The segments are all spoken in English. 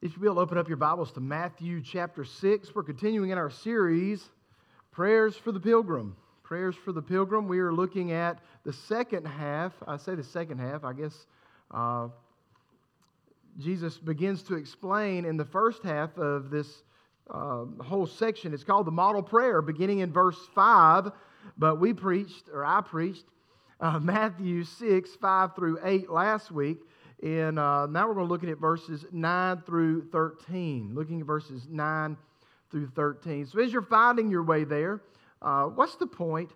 If you will, open up your Bibles to Matthew chapter 6. We're continuing in our series, Prayers for the Pilgrim. Prayers for the Pilgrim. We are looking at the second half. I say the second half, I guess uh, Jesus begins to explain in the first half of this uh, whole section. It's called the model prayer, beginning in verse 5. But we preached, or I preached, uh, Matthew 6, 5 through 8 last week. And uh, now we're going to look at verses 9 through 13. Looking at verses 9 through 13. So as you're finding your way there, uh, what's the point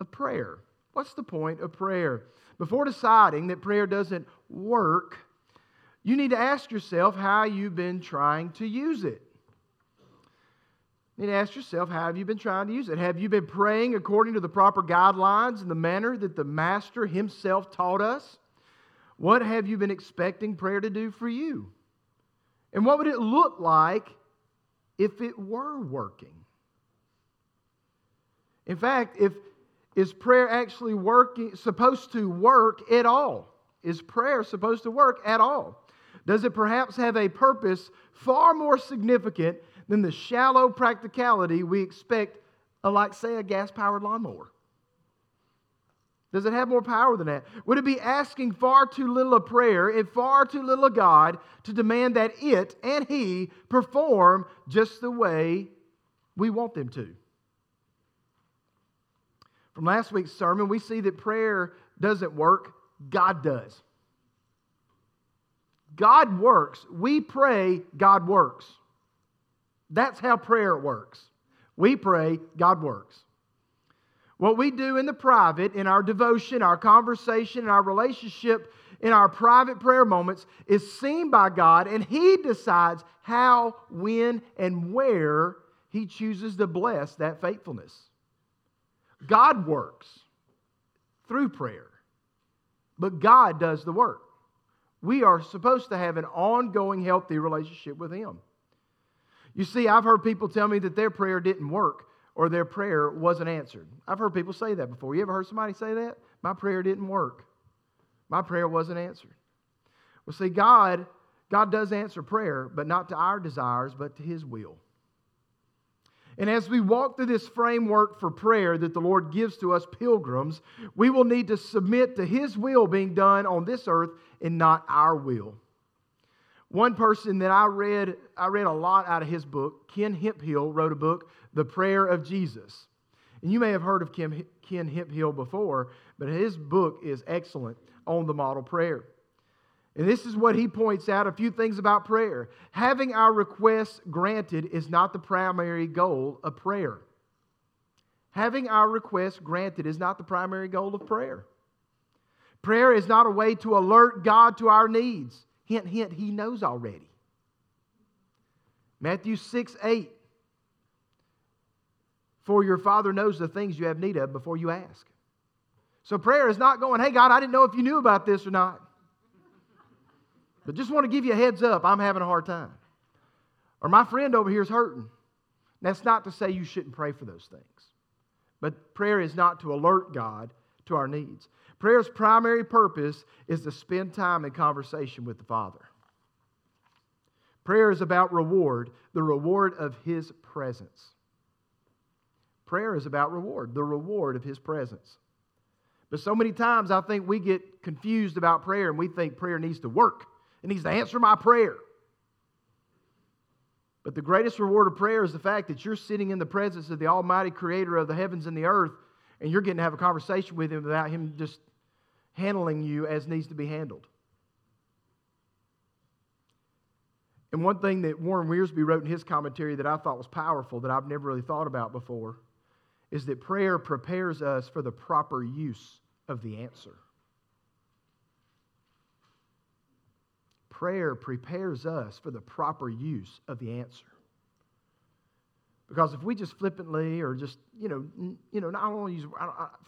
of prayer? What's the point of prayer? Before deciding that prayer doesn't work, you need to ask yourself how you've been trying to use it. You need to ask yourself, how have you been trying to use it? Have you been praying according to the proper guidelines and the manner that the Master himself taught us? What have you been expecting prayer to do for you? And what would it look like if it were working? In fact, if is prayer actually working supposed to work at all? Is prayer supposed to work at all? Does it perhaps have a purpose far more significant than the shallow practicality we expect, a like, say, a gas powered lawnmower? Does it have more power than that? Would it be asking far too little of prayer and far too little of God to demand that it and He perform just the way we want them to? From last week's sermon, we see that prayer doesn't work, God does. God works. We pray, God works. That's how prayer works. We pray, God works. What we do in the private, in our devotion, our conversation, in our relationship, in our private prayer moments, is seen by God, and He decides how, when, and where He chooses to bless that faithfulness. God works through prayer, but God does the work. We are supposed to have an ongoing, healthy relationship with Him. You see, I've heard people tell me that their prayer didn't work or their prayer wasn't answered. I've heard people say that before. You ever heard somebody say that? My prayer didn't work. My prayer wasn't answered. Well, see, God, God does answer prayer, but not to our desires, but to His will. And as we walk through this framework for prayer that the Lord gives to us pilgrims, we will need to submit to His will being done on this earth and not our will. One person that I read, I read a lot out of his book, Ken Hemphill wrote a book, The Prayer of Jesus. And you may have heard of Ken, Ken Hemphill before, but his book is excellent on the model prayer. And this is what he points out a few things about prayer. Having our requests granted is not the primary goal of prayer. Having our requests granted is not the primary goal of prayer. Prayer is not a way to alert God to our needs. Hint, hint, he knows already. Matthew 6 8. For your Father knows the things you have need of before you ask. So prayer is not going, hey, God, I didn't know if you knew about this or not. But just want to give you a heads up, I'm having a hard time. Or my friend over here is hurting. That's not to say you shouldn't pray for those things. But prayer is not to alert God to our needs. Prayer's primary purpose is to spend time in conversation with the Father. Prayer is about reward, the reward of His presence. Prayer is about reward, the reward of His presence. But so many times I think we get confused about prayer and we think prayer needs to work, it needs to answer my prayer. But the greatest reward of prayer is the fact that you're sitting in the presence of the Almighty Creator of the heavens and the earth, and you're getting to have a conversation with Him without Him just handling you as needs to be handled. And one thing that Warren Wiersbe wrote in his commentary that I thought was powerful, that I've never really thought about before, is that prayer prepares us for the proper use of the answer. Prayer prepares us for the proper use of the answer. Because if we just flippantly or just, you know, you know, not only use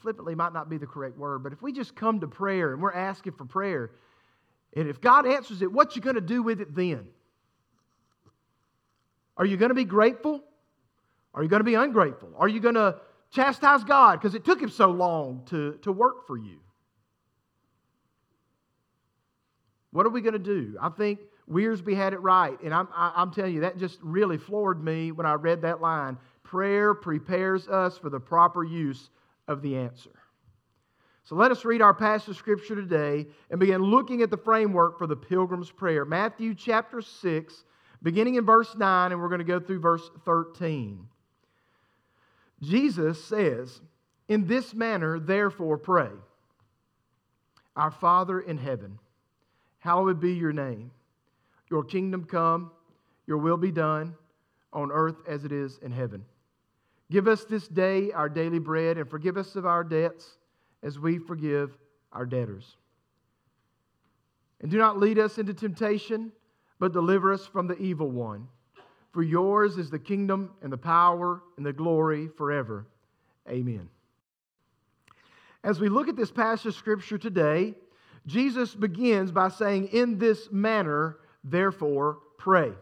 flippantly might not be the correct word, but if we just come to prayer and we're asking for prayer, and if God answers it, what you going to do with it then? Are you going to be grateful? Are you going to be ungrateful? Are you going to chastise God because it took him so long to, to work for you? What are we going to do? I think Wiersbe had it right. And I'm, I'm telling you, that just really floored me when I read that line. Prayer prepares us for the proper use of the answer. So let us read our passage of scripture today and begin looking at the framework for the pilgrim's prayer. Matthew chapter 6, beginning in verse 9, and we're going to go through verse 13. Jesus says, In this manner, therefore, pray. Our Father in heaven, hallowed be your name. Your kingdom come, your will be done on earth as it is in heaven. Give us this day our daily bread and forgive us of our debts as we forgive our debtors. And do not lead us into temptation, but deliver us from the evil one. For yours is the kingdom and the power and the glory forever. Amen. As we look at this passage of scripture today, Jesus begins by saying, In this manner, therefore, pray.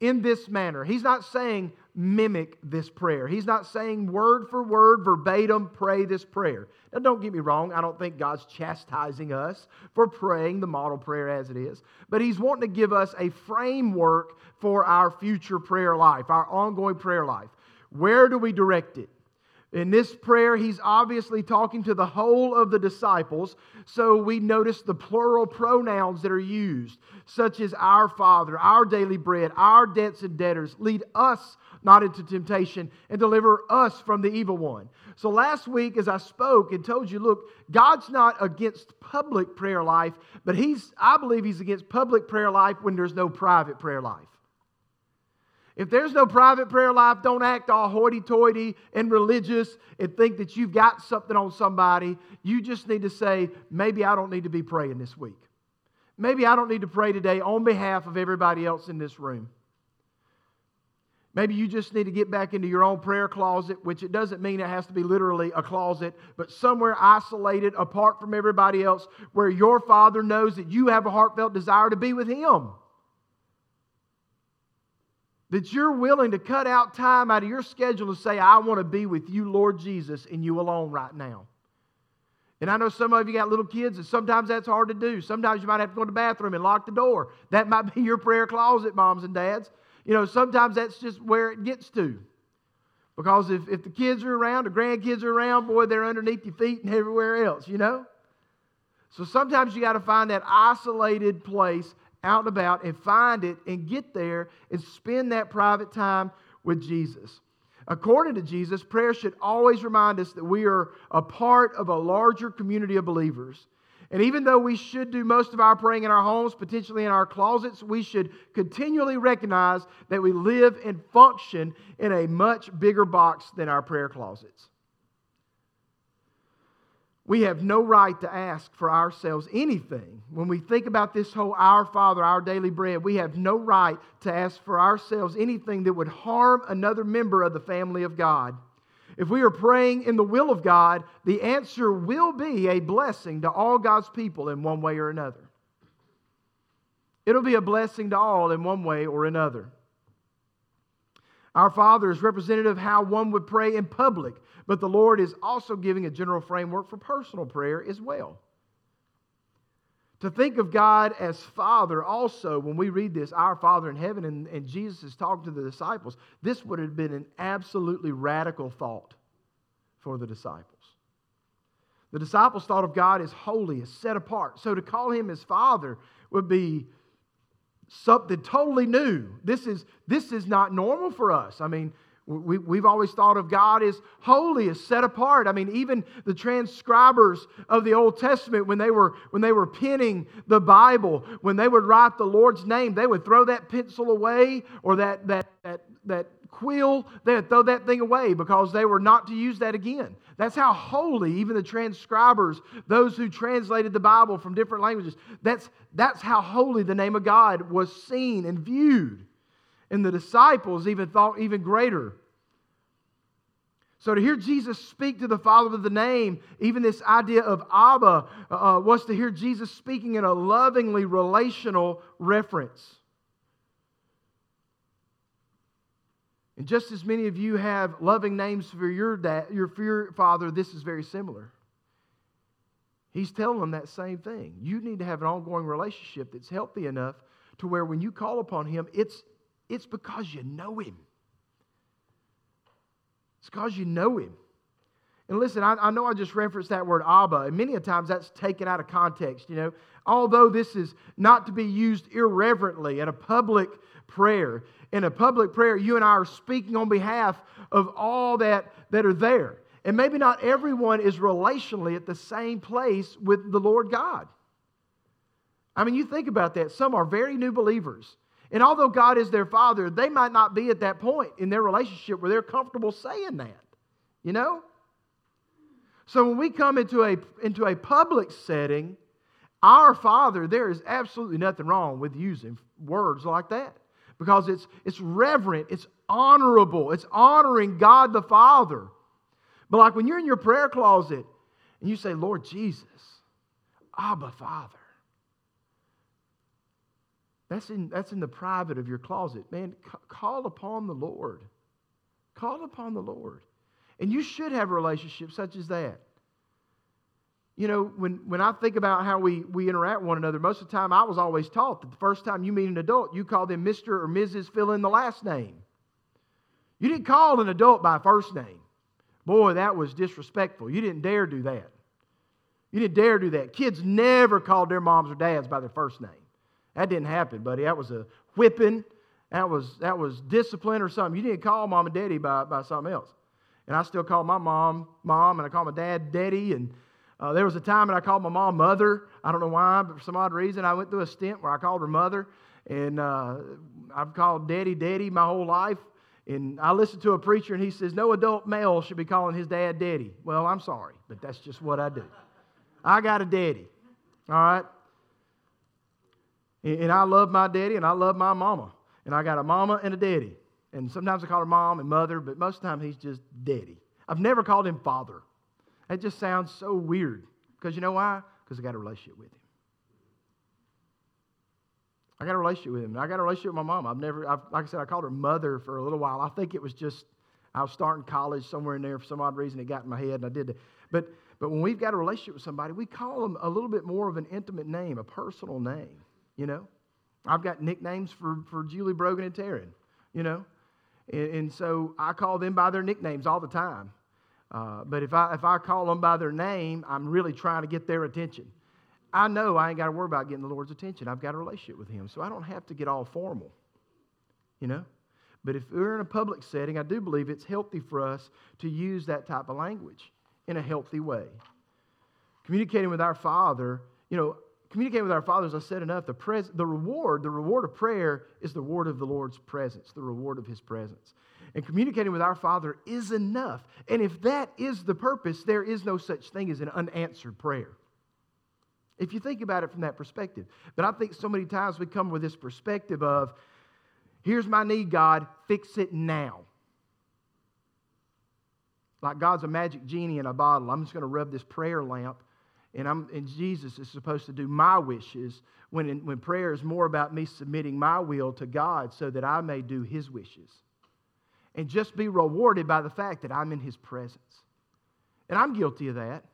In this manner. He's not saying mimic this prayer. He's not saying word for word, verbatim, pray this prayer. Now, don't get me wrong, I don't think God's chastising us for praying the model prayer as it is, but He's wanting to give us a framework for our future prayer life, our ongoing prayer life. Where do we direct it? In this prayer, he's obviously talking to the whole of the disciples, so we notice the plural pronouns that are used, such as our Father, our daily bread, our debts and debtors. Lead us not into temptation, and deliver us from the evil one. So last week, as I spoke and told you, look, God's not against public prayer life, but He's, I believe He's against public prayer life when there's no private prayer life. If there's no private prayer life, don't act all hoity toity and religious and think that you've got something on somebody. You just need to say, maybe I don't need to be praying this week. Maybe I don't need to pray today on behalf of everybody else in this room. Maybe you just need to get back into your own prayer closet, which it doesn't mean it has to be literally a closet, but somewhere isolated apart from everybody else where your Father knows that you have a heartfelt desire to be with Him. That you're willing to cut out time out of your schedule to say, I want to be with you, Lord Jesus, and you alone right now. And I know some of you got little kids, and sometimes that's hard to do. Sometimes you might have to go to the bathroom and lock the door. That might be your prayer closet, moms and dads. You know, sometimes that's just where it gets to. Because if, if the kids are around, the grandkids are around, boy, they're underneath your feet and everywhere else, you know? So sometimes you got to find that isolated place out and about and find it and get there and spend that private time with Jesus. According to Jesus, prayer should always remind us that we are a part of a larger community of believers and even though we should do most of our praying in our homes, potentially in our closets, we should continually recognize that we live and function in a much bigger box than our prayer closets. We have no right to ask for ourselves anything. When we think about this whole Our Father, our daily bread, we have no right to ask for ourselves anything that would harm another member of the family of God. If we are praying in the will of God, the answer will be a blessing to all God's people in one way or another. It'll be a blessing to all in one way or another. Our Father is representative of how one would pray in public, but the Lord is also giving a general framework for personal prayer as well. To think of God as Father also, when we read this, our Father in heaven, and, and Jesus is talking to the disciples, this would have been an absolutely radical thought for the disciples. The disciples thought of God as holy, as set apart. So to call him as Father would be something totally new. This is, this is not normal for us. I mean, we, we've always thought of God as holy, as set apart. I mean, even the transcribers of the Old Testament, when they were when they were penning the Bible, when they would write the Lord's name, they would throw that pencil away or that that that that quill, they would throw that thing away because they were not to use that again. That's how holy even the transcribers, those who translated the Bible from different languages, that's that's how holy the name of God was seen and viewed. And the disciples even thought even greater. So to hear Jesus speak to the Father of the name, even this idea of Abba, uh, uh, was to hear Jesus speaking in a lovingly relational reference. And just as many of you have loving names for your dad, your, your father, this is very similar. He's telling them that same thing. You need to have an ongoing relationship that's healthy enough to where when you call upon Him, it's, it's because you know Him. It's because you know Him. And listen, I, I, know I just referenced that word Abba, and many a times that's taken out of context, you know. Although this is not to be used irreverently in a public prayer. In a public prayer, you and I are speaking on behalf of all that, that are there. And maybe not everyone is relationally at the same place with the Lord God. I mean, you think about that. Some are very new believers. And although God is their father, they might not be at that point in their relationship where they're comfortable saying that. You know? So when we come into a, into a public setting, our Father, there is absolutely nothing wrong with using words like that because it's, it's reverent, it's honorable, it's honoring God the Father. But like when you're in your prayer closet and you say, Lord Jesus, Abba Father, that's in, that's in the private of your closet. Man, call upon the Lord. Call upon the Lord. And you should have a relationship such as that. You know, when, when I think about how we, we interact with one another, most of the time I was always taught that the first time you meet an adult, you call them Mr. or Mrs. fill in the last name. You didn't call an adult by first name. Boy, that was disrespectful. You didn't dare do that. You didn't dare do that. Kids never called their moms or dads by their first name. That didn't happen, buddy. That was a whipping. That was, that was discipline or something. You didn't call mom and daddy by, by something else. And I still call my mom mom, and I call my dad daddy. And uh, there was a time that I called my mom mother. I don't know why, but for some odd reason, I went through a stint where I called her mother. And uh, I've called daddy daddy my whole life. And I listened to a preacher, and he says, No adult male should be calling his dad daddy. Well, I'm sorry, but that's just what I do. I got a daddy. All right? And I love my daddy and I love my mama. And I got a mama and a daddy. And sometimes I call her mom and mother, but most of the time he's just daddy. I've never called him father. That just sounds so weird. Because you know why? Because I got a relationship with him. I got a relationship with him. I got a relationship with my mom. I've never, I've, like I said, I called her mother for a little while. I think it was just, I was starting college somewhere in there for some odd reason. It got in my head and I did it. But, but when we've got a relationship with somebody, we call them a little bit more of an intimate name, a personal name you know. I've got nicknames for, for Julie Brogan and Taryn, you know. And, and so I call them by their nicknames all the time. Uh, but if I, if I call them by their name, I'm really trying to get their attention. I know I ain't got to worry about getting the Lord's attention. I've got a relationship with Him, so I don't have to get all formal, you know. But if we're in a public setting, I do believe it's healthy for us to use that type of language in a healthy way. Communicating with our Father, you know, communicating with our Father, as I said enough, the, pres- the reward, the reward of prayer is the reward of the Lord's presence, the reward of His presence. And communicating with our Father is enough. And if that is the purpose, there is no such thing as an unanswered prayer. If you think about it from that perspective. But I think so many times we come with this perspective of, here's my need, God, fix it now. Like God's a magic genie in a bottle. I'm just going to rub this prayer lamp and, I'm, and Jesus is supposed to do my wishes when, in, when prayer is more about me submitting my will to God so that I may do his wishes. And just be rewarded by the fact that I'm in his presence. And I'm guilty of that.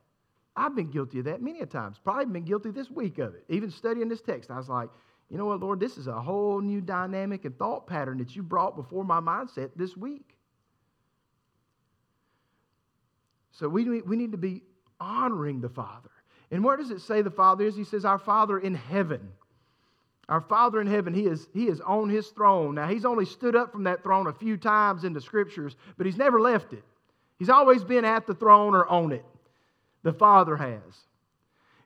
I've been guilty of that many a times. Probably been guilty this week of it. Even studying this text, I was like, you know what, Lord, this is a whole new dynamic and thought pattern that you brought before my mindset this week. So we, we need to be honoring the Father. And where does it say the Father is? He says, Our Father in heaven. Our Father in heaven, he is, he is on his throne. Now, he's only stood up from that throne a few times in the scriptures, but he's never left it. He's always been at the throne or on it. The Father has.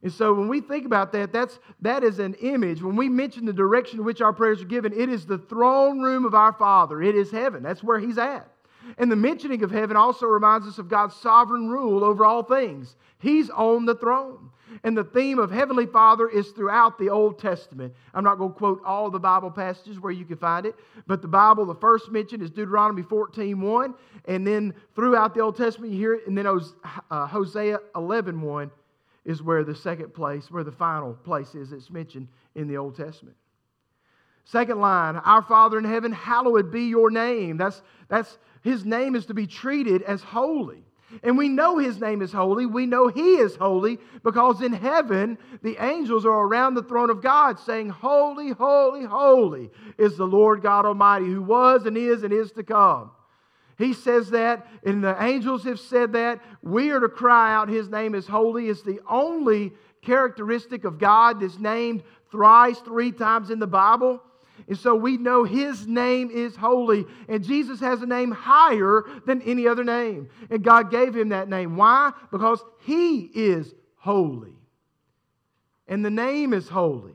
And so when we think about that, that's, that is an image. When we mention the direction in which our prayers are given, it is the throne room of our Father. It is heaven. That's where he's at. And the mentioning of heaven also reminds us of God's sovereign rule over all things. He's on the throne. And the theme of Heavenly Father is throughout the Old Testament. I'm not going to quote all the Bible passages where you can find it, but the Bible, the first mention is Deuteronomy 14 1. And then throughout the Old Testament, you hear it. And then uh, Hosea 11 1 is where the second place, where the final place is it's mentioned in the Old Testament. Second line, Our Father in heaven, hallowed be your name. That's, that's, his name is to be treated as holy. And we know his name is holy. We know he is holy because in heaven, the angels are around the throne of God saying, Holy, holy, holy is the Lord God Almighty who was and is and is to come. He says that, and the angels have said that. We are to cry out, His name is holy. It's the only characteristic of God that's named thrice, three times in the Bible. And so we know his name is holy. And Jesus has a name higher than any other name. And God gave him that name. Why? Because he is holy. And the name is holy.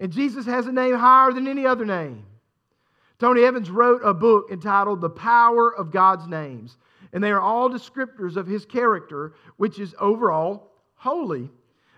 And Jesus has a name higher than any other name. Tony Evans wrote a book entitled The Power of God's Names. And they are all descriptors of his character, which is overall holy.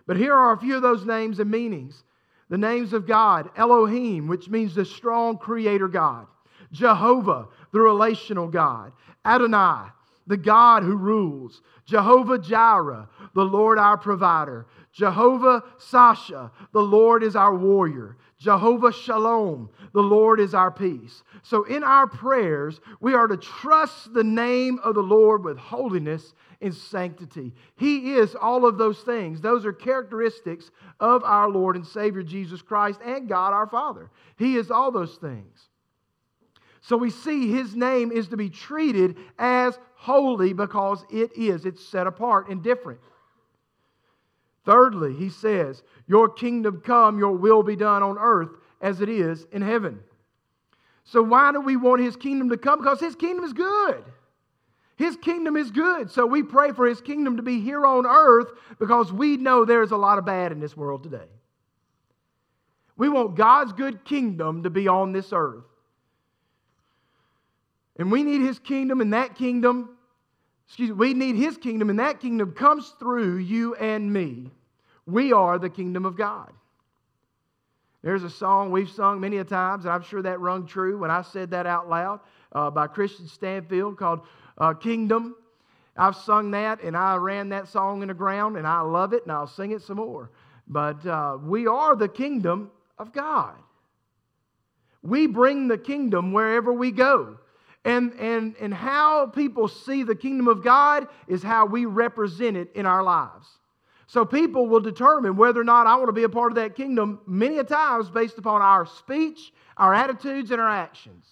But here are a few of those names and meanings the names of God Elohim, which means the strong creator God, Jehovah, the relational God, Adonai, the God who rules, Jehovah Jireh, the Lord our provider, Jehovah Sasha, the Lord is our warrior, Jehovah Shalom, the Lord is our peace. So in our prayers, we are to trust the name of the Lord with holiness and sanctity. He is all of those things. Those are characteristics of our Lord and Savior Jesus Christ and God our Father. He is all those things. So we see his name is to be treated as holy because it is. It's set apart and different. Thirdly, he says, Your kingdom come, your will be done on earth as it is in heaven. So, why do we want his kingdom to come? Because his kingdom is good. His kingdom is good. So, we pray for his kingdom to be here on earth because we know there's a lot of bad in this world today. We want God's good kingdom to be on this earth. And we need his kingdom, and that kingdom excuse me, we need his kingdom, and that kingdom comes through you and me. We are the kingdom of God. There's a song we've sung many a times, and I'm sure that rung true when I said that out loud uh, by Christian Stanfill called uh, Kingdom. I've sung that, and I ran that song in the ground, and I love it, and I'll sing it some more. But uh, we are the kingdom of God. We bring the kingdom wherever we go. And, and, and how people see the kingdom of God is how we represent it in our lives. So people will determine whether or not I want to be a part of that kingdom many a times based upon our speech, our attitudes, and our actions.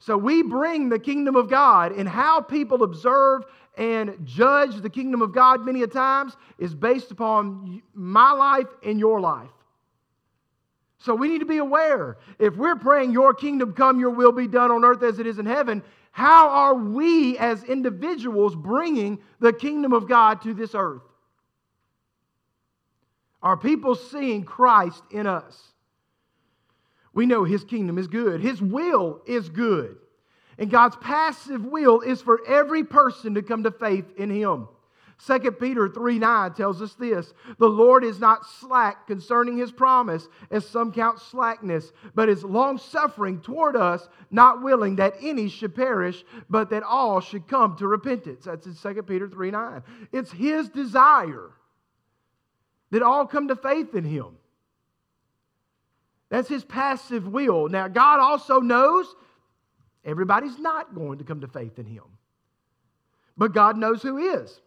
So we bring the kingdom of God, and how people observe and judge the kingdom of God many a times is based upon my life and your life. So we need to be aware. If we're praying, Your kingdom come, Your will be done on earth as it is in heaven, how are we as individuals bringing the kingdom of God to this earth? Are people seeing Christ in us? We know His kingdom is good, His will is good. And God's passive will is for every person to come to faith in Him. 2 Peter 3 9 tells us this The Lord is not slack concerning his promise, as some count slackness, but is long suffering toward us, not willing that any should perish, but that all should come to repentance. That's in 2 Peter 3 9. It's his desire that all come to faith in him. That's his passive will. Now, God also knows everybody's not going to come to faith in him. But God knows who is.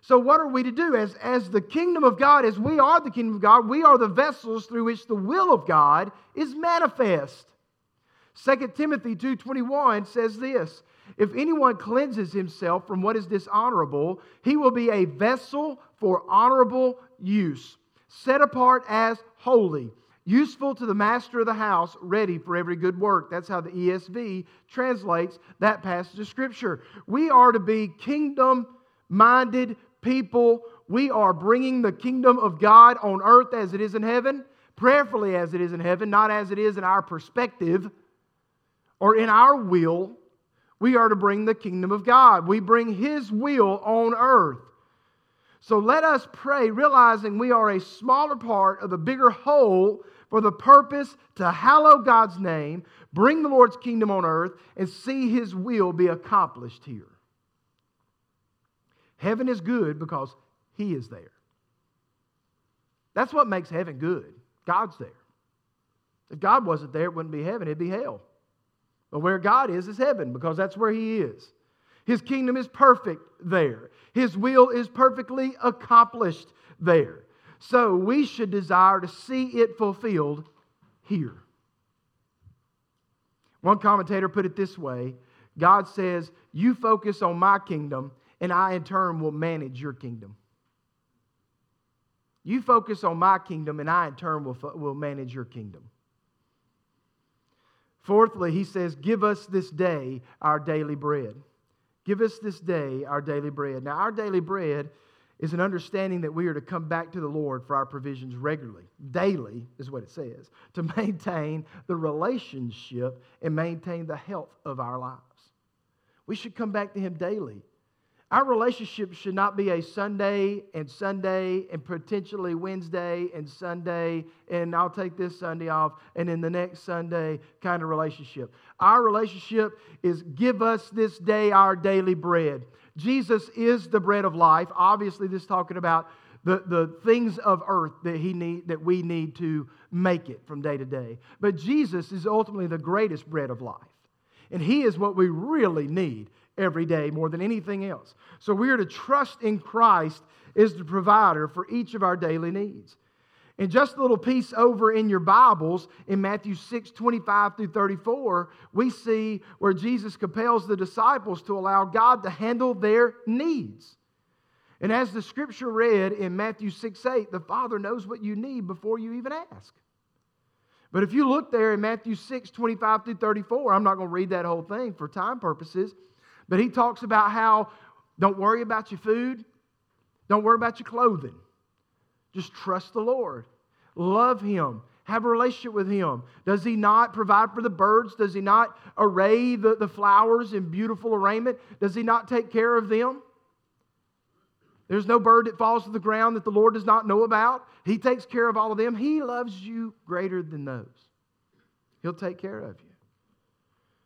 So, what are we to do? As, as the kingdom of God, as we are the kingdom of God, we are the vessels through which the will of God is manifest. 2 Timothy 2:21 says this, if anyone cleanses himself from what is dishonorable, he will be a vessel for honorable use, set apart as holy, useful to the master of the house, ready for every good work. That's how the ESV translates that passage of scripture. We are to be kingdom minded people, we are bringing the kingdom of God on earth as it is in heaven, prayerfully as it is in heaven, not as it is in our perspective or in our will. We are to bring the kingdom of God. We bring His will on earth. So let us pray, realizing we are a smaller part of the bigger whole for the purpose to hallow God's name, bring the Lord's kingdom on earth, and see His will be accomplished here. Heaven is good because He is there. That's what makes heaven good. God's there. If God wasn't there, it wouldn't be heaven, it'd be hell. But where God is, is heaven because that's where He is. His kingdom is perfect there. His will is perfectly accomplished there. So we should desire to see it fulfilled here. One commentator put it this way God says, You focus on my kingdom, and I in turn will manage your kingdom. You focus on my kingdom, and I in turn will, will manage your kingdom. Fourthly, he says, Give us this day our daily bread. Give us this day our daily bread. Now, our daily bread is an understanding that we are to come back to the Lord for our provisions regularly. Daily is what it says, to maintain the relationship and maintain the health of our lives. We should come back to Him daily. Our relationship should not be a Sunday and Sunday and potentially Wednesday and Sunday and I'll take this Sunday off and then the next Sunday kind of relationship. Our relationship is give us this day our daily bread. Jesus is the bread of life. Obviously, this is talking about the, the things of earth that, he need, that we need to make it from day to day. But Jesus is ultimately the greatest bread of life. And He is what we really need every day more than anything else. So we are to trust in Christ as the provider for each of our daily needs. And just a little piece over in your Bibles, in Matthew 6 25 through 34, we see where Jesus compels the disciples to allow God to handle their needs. And as the scripture read in Matthew 6 8, the Father knows what you need before you even ask. But if you look there in Matthew 6 25 through 34, I'm not going to read that whole thing for time purposes, but he talks about how don't worry about your food, don't worry about your clothing. Just trust the Lord. Love Him. Have a relationship with Him. Does He not provide for the birds? Does He not array the, the flowers in beautiful arraignment? Does He not take care of them? There's no bird that falls to the ground that the Lord does not know about. He takes care of all of them. He loves you greater than those. He'll take care of you.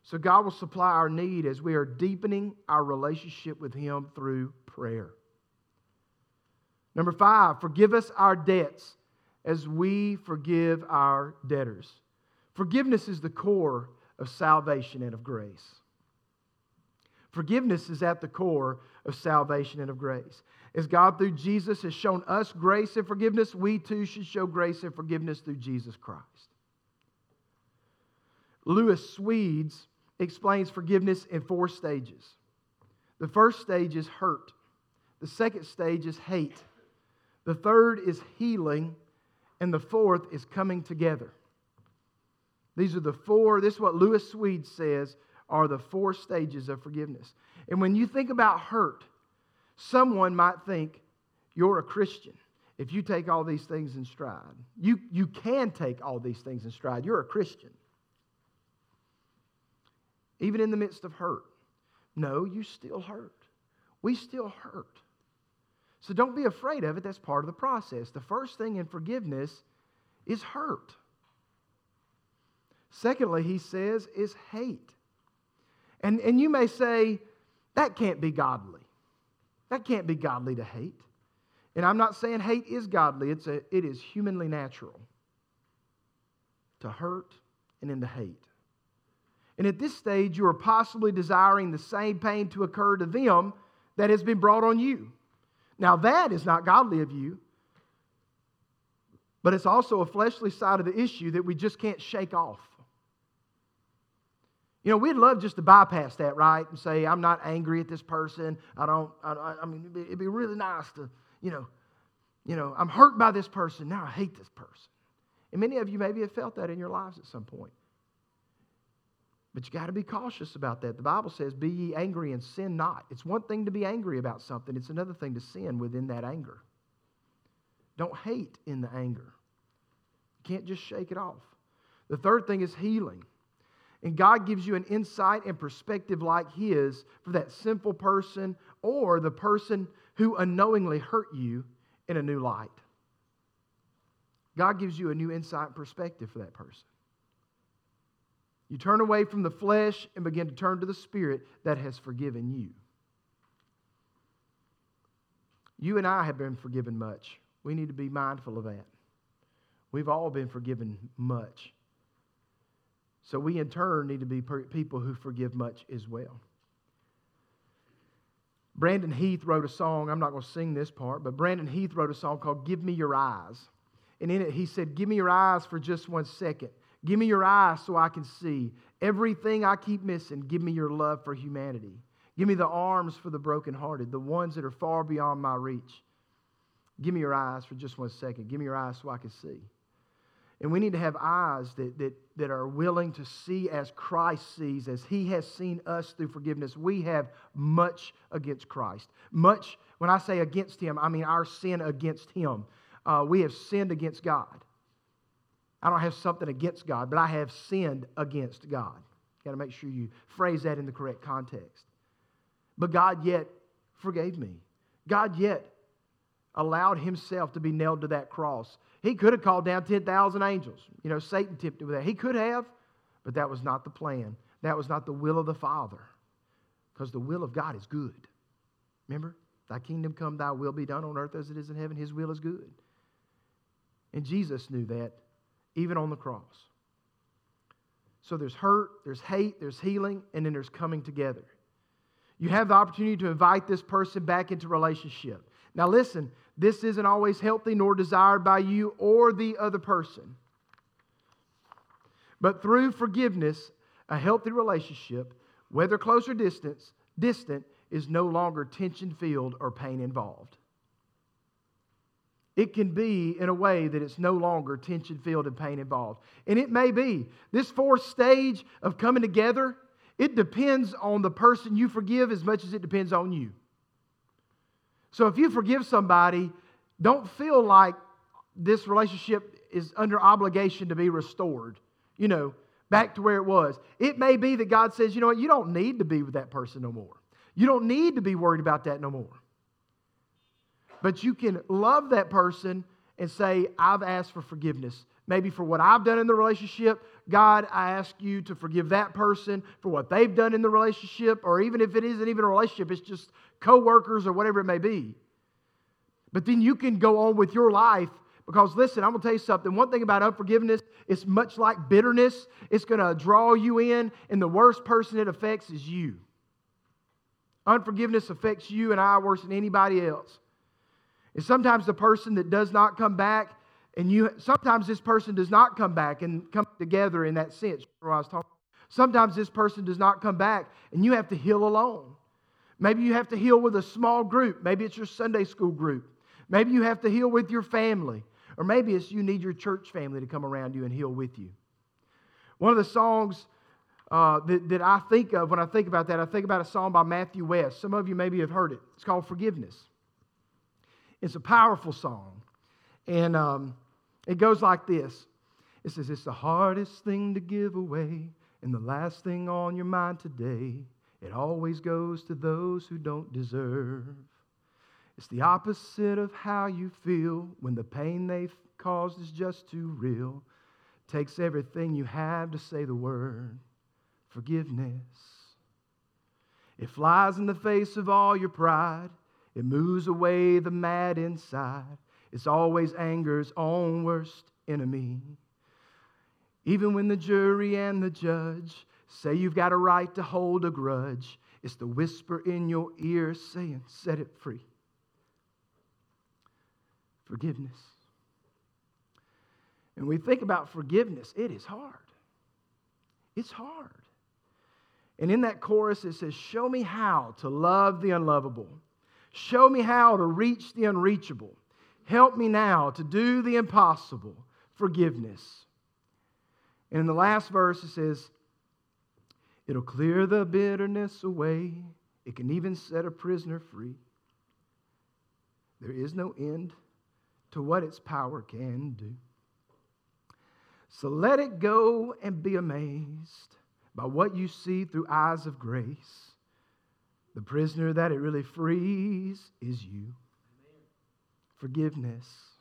So God will supply our need as we are deepening our relationship with Him through prayer. Number five, forgive us our debts as we forgive our debtors. Forgiveness is the core of salvation and of grace. Forgiveness is at the core of salvation and of grace. As God through Jesus has shown us grace and forgiveness, we too should show grace and forgiveness through Jesus Christ. Lewis Smedes explains forgiveness in four stages. The first stage is hurt, the second stage is hate, the third is healing, and the fourth is coming together. These are the four, this is what Lewis Smedes says are the four stages of forgiveness. And when you think about hurt, someone might think you're a Christian if you take all these things in stride. You, you can take all these things in stride. You're a Christian. Even in the midst of hurt. No, you still hurt. We still hurt. So don't be afraid of it. That's part of the process. The first thing in forgiveness is hurt. Secondly, he says, is hate. And, and you may say, that can't be godly. That can't be godly to hate. And I'm not saying hate is godly, it's a, it is humanly natural to hurt and then to hate. And at this stage, you are possibly desiring the same pain to occur to them that has been brought on you. Now, that is not godly of you, but it's also a fleshly side of the issue that we just can't shake off. You know, we'd love just to bypass that, right? And say, I'm not angry at this person. I don't, I, I mean, it'd be really nice to, you know, you know, I'm hurt by this person. Now I hate this person. And many of you maybe have felt that in your lives at some point. But you got to be cautious about that. The Bible says, Be ye angry and sin not. It's one thing to be angry about something, it's another thing to sin within that anger. Don't hate in the anger. You can't just shake it off. The third thing is healing. And God gives you an insight and perspective like His for that simple person or the person who unknowingly hurt you in a new light. God gives you a new insight and perspective for that person. You turn away from the flesh and begin to turn to the Spirit that has forgiven you. You and I have been forgiven much. We need to be mindful of that. We've all been forgiven much. So we, in turn, need to be people who forgive much as well. Brandon Heath wrote a song. I'm not going to sing this part, but Brandon Heath wrote a song called Give Me Your Eyes. And in it, he said, Give me your eyes for just one second. Give me your eyes so I can see. Everything I keep missing, give me your love for humanity. Give me the arms for the brokenhearted, the ones that are far beyond my reach. Give me your eyes for just one second. Give me your eyes so I can see. And we need to have eyes that, that, that are willing to see as Christ sees, as He has seen us through forgiveness. We have much against Christ. Much, when I say against Him, I mean our sin against Him. Uh, we have sinned against God. I don't have something against God, but I have sinned against God. Got to make sure you phrase that in the correct context. But God yet forgave me. God yet allowed himself to be nailed to that cross. He could have called down 10,000 angels. You know, Satan tempted with that. He could have, but that was not the plan. That was not the will of the Father. Because the will of God is good. Remember? Thy kingdom come, thy will be done on earth as it is in heaven. His will is good. And Jesus knew that even on the cross. So there's hurt, there's hate, there's healing, and then there's coming together. You have the opportunity to invite this person back into relationship. Now, listen, this isn't always healthy nor desired by you or the other person. But through forgiveness, a healthy relationship, whether close or distance, distant, is no longer tension filled or pain involved. It can be in a way that it's no longer tension filled and pain involved. And it may be. This fourth stage of coming together, it depends on the person you forgive as much as it depends on you. So if you forgive somebody, don't feel like this relationship is under obligation to be restored, you know, back to where it was. It may be that God says, you know what, you don't need to be with that person no more. You don't need to be worried about that no more. But you can love that person and say, I've asked for forgiveness. Maybe for what I've done in the relationship. God, I ask you to forgive that person for what they've done in the relationship, or even if it isn't even a relationship, it's just co-workers or whatever it may be. But then you can go on with your life because listen, I'm gonna tell you something. One thing about unforgiveness, it's much like bitterness. It's gonna draw you in, and the worst person it affects is you. Unforgiveness affects you and I worse than anybody else. And sometimes the person that does not come back, and you sometimes this person does not come back and come together in that sense. Sometimes this person does not come back, and you have to heal alone. Maybe you have to heal with a small group. Maybe it's your Sunday school group. Maybe you have to heal with your family. Or maybe it's you need your church family to come around you and heal with you. One of the songs uh, that, that I think of when I think about that, I think about a song by Matthew West. Some of you maybe have heard it. It's called Forgiveness. It's a powerful song. And um, it goes like this It says, It's the hardest thing to give away and the last thing on your mind today. It always goes to those who don't deserve. It's the opposite of how you feel when the pain they've caused is just too real. Takes everything you have to say the word forgiveness. It flies in the face of all your pride. It moves away the mad inside. It's always anger's own worst enemy. Even when the jury and the judge say you've got a right to hold a grudge, it's the whisper in your ear saying, Set it free. Forgiveness. And we think about forgiveness, it is hard. It's hard. And in that chorus, it says, Show me how to love the unlovable Show me how to reach the unreachable. Help me now to do the impossible. Forgiveness. And in the last verse, it says, It'll clear the bitterness away. It can even set a prisoner free. There is no end to what its power can do. So let it go and be amazed by what you see through eyes of grace. The prisoner that it really frees is you. Forgiveness